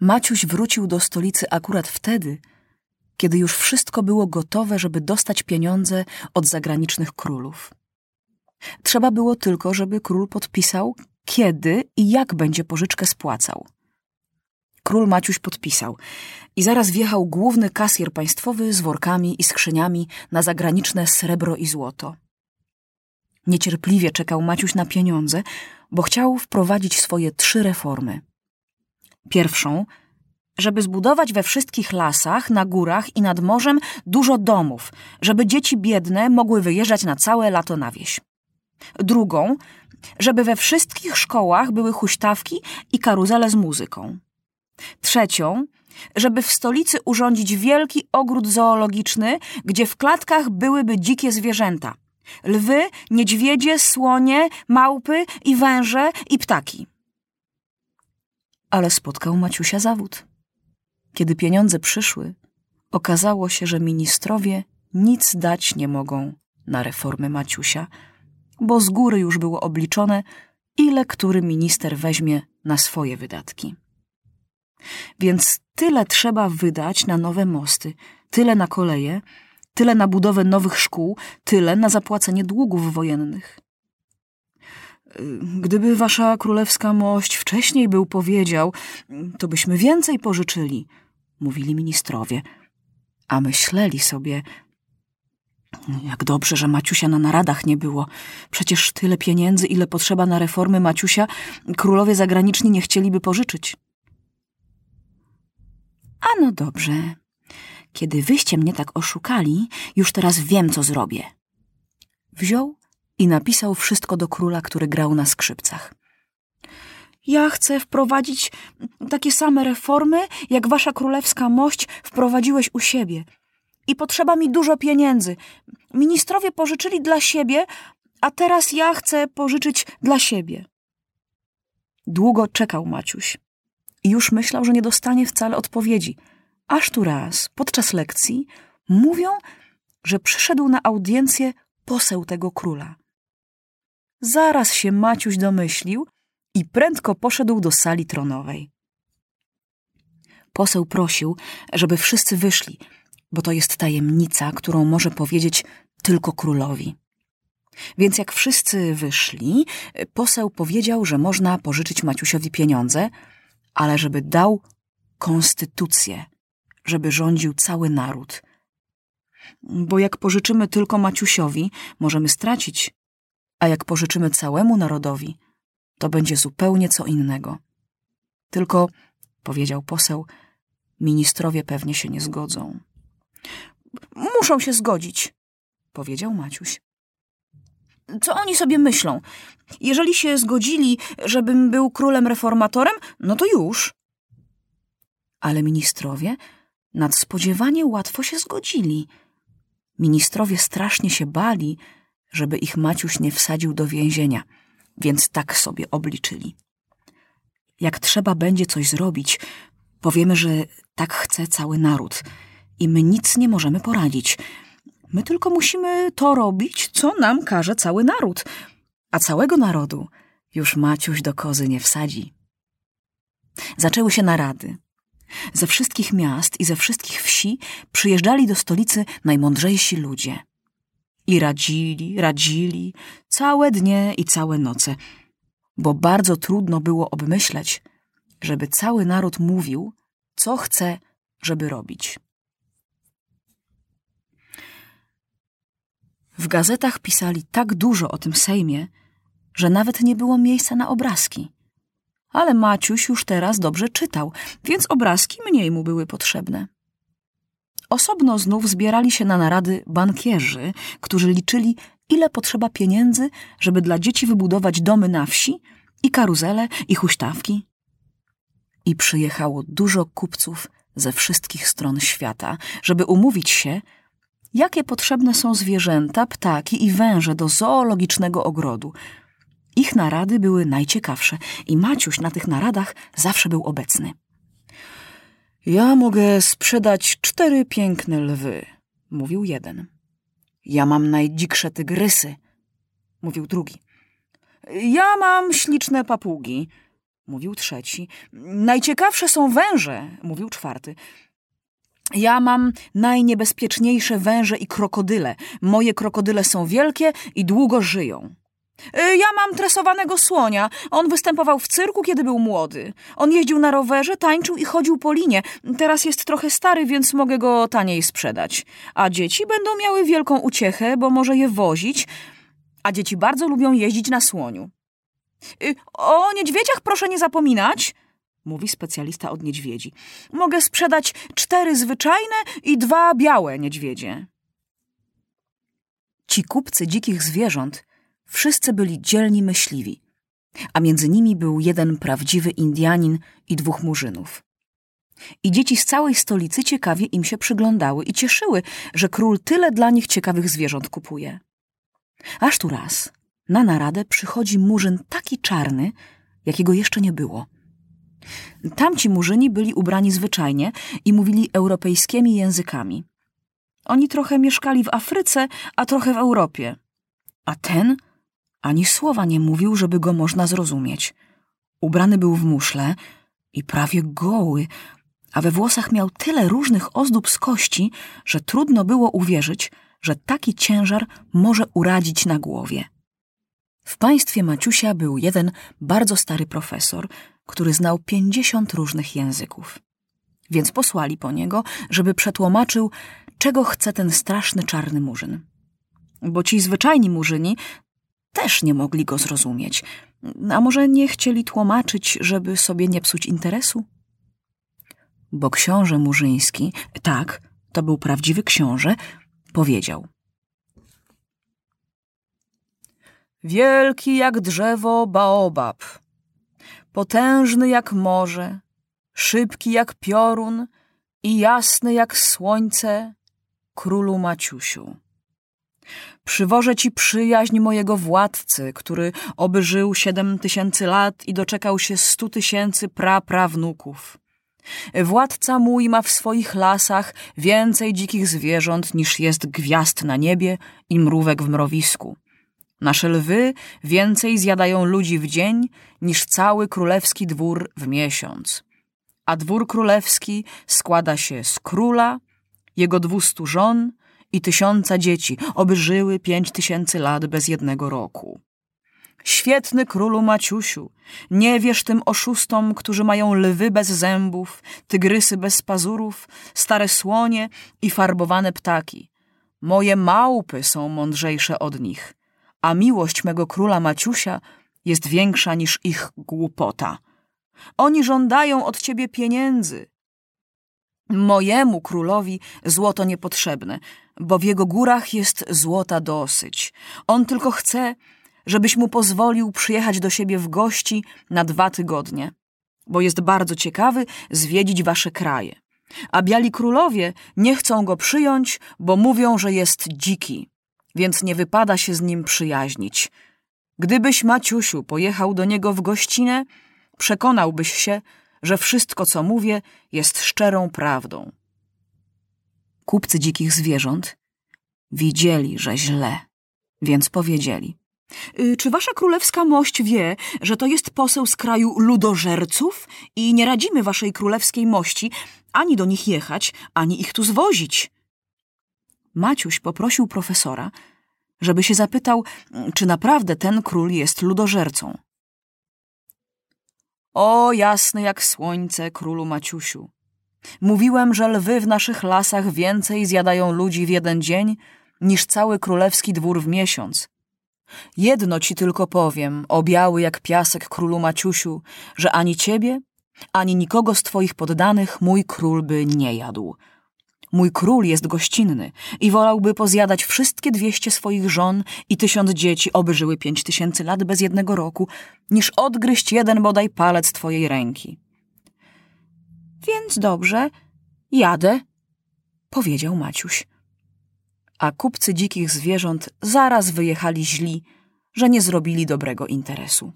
Maciuś wrócił do stolicy akurat wtedy, kiedy już wszystko było gotowe, żeby dostać pieniądze od zagranicznych królów. Trzeba było tylko, żeby król podpisał, kiedy i jak będzie pożyczkę spłacał. Król Maciuś podpisał i zaraz wjechał główny kasjer państwowy z workami i skrzyniami na zagraniczne srebro i złoto. Niecierpliwie czekał Maciuś na pieniądze, bo chciał wprowadzić swoje trzy reformy. Pierwszą, żeby zbudować we wszystkich lasach, na górach i nad morzem dużo domów, żeby dzieci biedne mogły wyjeżdżać na całe lato na wieś. Drugą, żeby we wszystkich szkołach były huśtawki i karuzele z muzyką. Trzecią, żeby w stolicy urządzić wielki ogród zoologiczny, gdzie w klatkach byłyby dzikie zwierzęta. Lwy, niedźwiedzie, słonie, małpy i węże i ptaki. Ale spotkał Maciusia zawód. Kiedy pieniądze przyszły, okazało się, że ministrowie nic dać nie mogą na reformy Maciusia, bo z góry już było obliczone, ile który minister weźmie na swoje wydatki. Więc tyle trzeba wydać na nowe mosty, tyle na koleje, tyle na budowę nowych szkół, tyle na zapłacenie długów wojennych. Gdyby wasza królewska mość wcześniej był powiedział, to byśmy więcej pożyczyli, mówili ministrowie. A myśleli sobie, jak dobrze, że Maciusia na naradach nie było. Przecież tyle pieniędzy, ile potrzeba na reformy Maciusia, królowie zagraniczni nie chcieliby pożyczyć. A no dobrze. Kiedy wyście mnie tak oszukali, już teraz wiem, co zrobię. Wziął i napisał wszystko do króla, który grał na skrzypcach. Ja chcę wprowadzić takie same reformy, jak wasza królewska mość wprowadziłeś u siebie. I potrzeba mi dużo pieniędzy. Ministrowie pożyczyli dla siebie, a teraz ja chcę pożyczyć dla siebie. Długo czekał Maciuś i już myślał, że nie dostanie wcale odpowiedzi. Aż tu raz, podczas lekcji, mówią, że przyszedł na audiencję poseł tego króla. Zaraz się Maciuś domyślił i prędko poszedł do sali tronowej. Poseł prosił, żeby wszyscy wyszli, bo to jest tajemnica, którą może powiedzieć tylko królowi. Więc jak wszyscy wyszli, poseł powiedział, że można pożyczyć Maciusiowi pieniądze, ale żeby dał konstytucję, żeby rządził cały naród. Bo jak pożyczymy tylko Maciusiowi, możemy stracić, a jak pożyczymy całemu narodowi, to będzie zupełnie co innego. Tylko, powiedział poseł, ministrowie pewnie się nie zgodzą. Muszą się zgodzić, powiedział Maciuś. Co oni sobie myślą? Jeżeli się zgodzili, żebym był królem reformatorem, no to już. Ale ministrowie nadspodziewanie łatwo się zgodzili. Ministrowie strasznie się bali, żeby ich Maciuś nie wsadził do więzienia, więc tak sobie obliczyli. Jak trzeba będzie coś zrobić, powiemy, że tak chce cały naród i my nic nie możemy poradzić. My tylko musimy to robić, co nam każe cały naród, a całego narodu już Maciuś do kozy nie wsadzi. Zaczęły się narady. Ze wszystkich miast i ze wszystkich wsi przyjeżdżali do stolicy najmądrzejsi ludzie. I radzili, radzili, całe dnie i całe noce, bo bardzo trudno było obmyśleć, żeby cały naród mówił, co chce, żeby robić. W gazetach pisali tak dużo o tym Sejmie, że nawet nie było miejsca na obrazki. Ale Maciuś już teraz dobrze czytał, więc obrazki mniej mu były potrzebne. Osobno znów zbierali się na narady bankierzy, którzy liczyli, ile potrzeba pieniędzy, żeby dla dzieci wybudować domy na wsi i karuzele i huśtawki. I przyjechało dużo kupców ze wszystkich stron świata, żeby umówić się, jakie potrzebne są zwierzęta, ptaki i węże do zoologicznego ogrodu. Ich narady były najciekawsze i Maciuś na tych naradach zawsze był obecny. Ja mogę sprzedać cztery piękne lwy, mówił jeden. Ja mam najdziksze tygrysy, mówił drugi. Ja mam śliczne papugi, mówił trzeci. Najciekawsze są węże, mówił czwarty. Ja mam najniebezpieczniejsze węże i krokodyle. Moje krokodyle są wielkie i długo żyją. Y, ja mam tresowanego słonia. On występował w cyrku, kiedy był młody. On jeździł na rowerze, tańczył i chodził po linie. Teraz jest trochę stary, więc mogę go taniej sprzedać. A dzieci będą miały wielką uciechę, bo może je wozić. A dzieci bardzo lubią jeździć na słoniu. Y, o niedźwiedziach proszę nie zapominać, mówi specjalista od niedźwiedzi. Mogę sprzedać cztery zwyczajne i dwa białe niedźwiedzie. Ci kupcy dzikich zwierząt wszyscy byli dzielni myśliwi, a między nimi był jeden prawdziwy Indianin i dwóch murzynów. I dzieci z całej stolicy ciekawie im się przyglądały i cieszyły, że król tyle dla nich ciekawych zwierząt kupuje. Aż tu raz na naradę przychodzi murzyn taki czarny, jakiego jeszcze nie było. Tamci murzyni byli ubrani zwyczajnie i mówili europejskimi językami. Oni trochę mieszkali w Afryce, a trochę w Europie. A ten ani słowa nie mówił, żeby go można zrozumieć. Ubrany był w muszle i prawie goły, a we włosach miał tyle różnych ozdób z kości, że trudno było uwierzyć, że taki ciężar może uradzić na głowie. W państwie Maciusia był jeden bardzo stary profesor, który znał pięćdziesiąt różnych języków. Więc posłali po niego, żeby przetłumaczył, czego chce ten straszny czarny murzyn. Bo ci zwyczajni murzyni też nie mogli go zrozumieć. A może nie chcieli tłumaczyć, żeby sobie nie psuć interesu? Bo książę murzyński, tak, to był prawdziwy książę, powiedział – Wielki jak drzewo baobab, potężny jak morze, szybki jak piorun i jasny jak słońce, królu Maciusiu. Przywożę ci przyjaźń mojego władcy, który oby żył siedem tysięcy lat i doczekał się stu tysięcy praprawnuków. Władca mój ma w swoich lasach więcej dzikich zwierząt niż jest gwiazd na niebie i mrówek w mrowisku. Nasze lwy więcej zjadają ludzi w dzień niż cały królewski dwór w miesiąc. A dwór królewski składa się z króla, jego dwustu żon i tysiąca dzieci, oby żyły pięć tysięcy lat bez jednego roku. Świetny królu Maciusiu, nie wierz tym oszustom, którzy mają lwy bez zębów, tygrysy bez pazurów, stare słonie i farbowane ptaki. Moje małpy są mądrzejsze od nich – a miłość mego króla Maciusia jest większa niż ich głupota. Oni żądają od ciebie pieniędzy. Mojemu królowi złoto niepotrzebne, bo w jego górach jest złota dosyć. On tylko chce, żebyś mu pozwolił przyjechać do siebie w gości na dwa tygodnie, bo jest bardzo ciekawy zwiedzić wasze kraje. A biali królowie nie chcą go przyjąć, bo mówią, że jest dziki więc nie wypada się z nim przyjaźnić. Gdybyś, Maciusiu, pojechał do niego w gościnę, przekonałbyś się, że wszystko, co mówię, jest szczerą prawdą. Kupcy dzikich zwierząt widzieli, że źle, więc powiedzieli. Y, czy wasza królewska mość wie, że to jest poseł z kraju ludożerców i nie radzimy waszej królewskiej mości ani do nich jechać, ani ich tu zwozić? Maciuś poprosił profesora, żeby się zapytał, czy naprawdę ten król jest ludożercą. O, jasny jak słońce, królu Maciusiu. Mówiłem, że lwy w naszych lasach więcej zjadają ludzi w jeden dzień, niż cały królewski dwór w miesiąc. Jedno ci tylko powiem, o biały jak piasek królu Maciusiu, że ani ciebie, ani nikogo z twoich poddanych mój król by nie jadł. Mój król jest gościnny i wolałby pozjadać wszystkie dwieście swoich żon i tysiąc dzieci, oby żyły pięć tysięcy lat bez jednego roku, niż odgryźć jeden bodaj palec twojej ręki. Więc dobrze, jadę, powiedział Maciuś. A kupcy dzikich zwierząt zaraz wyjechali źli, że nie zrobili dobrego interesu.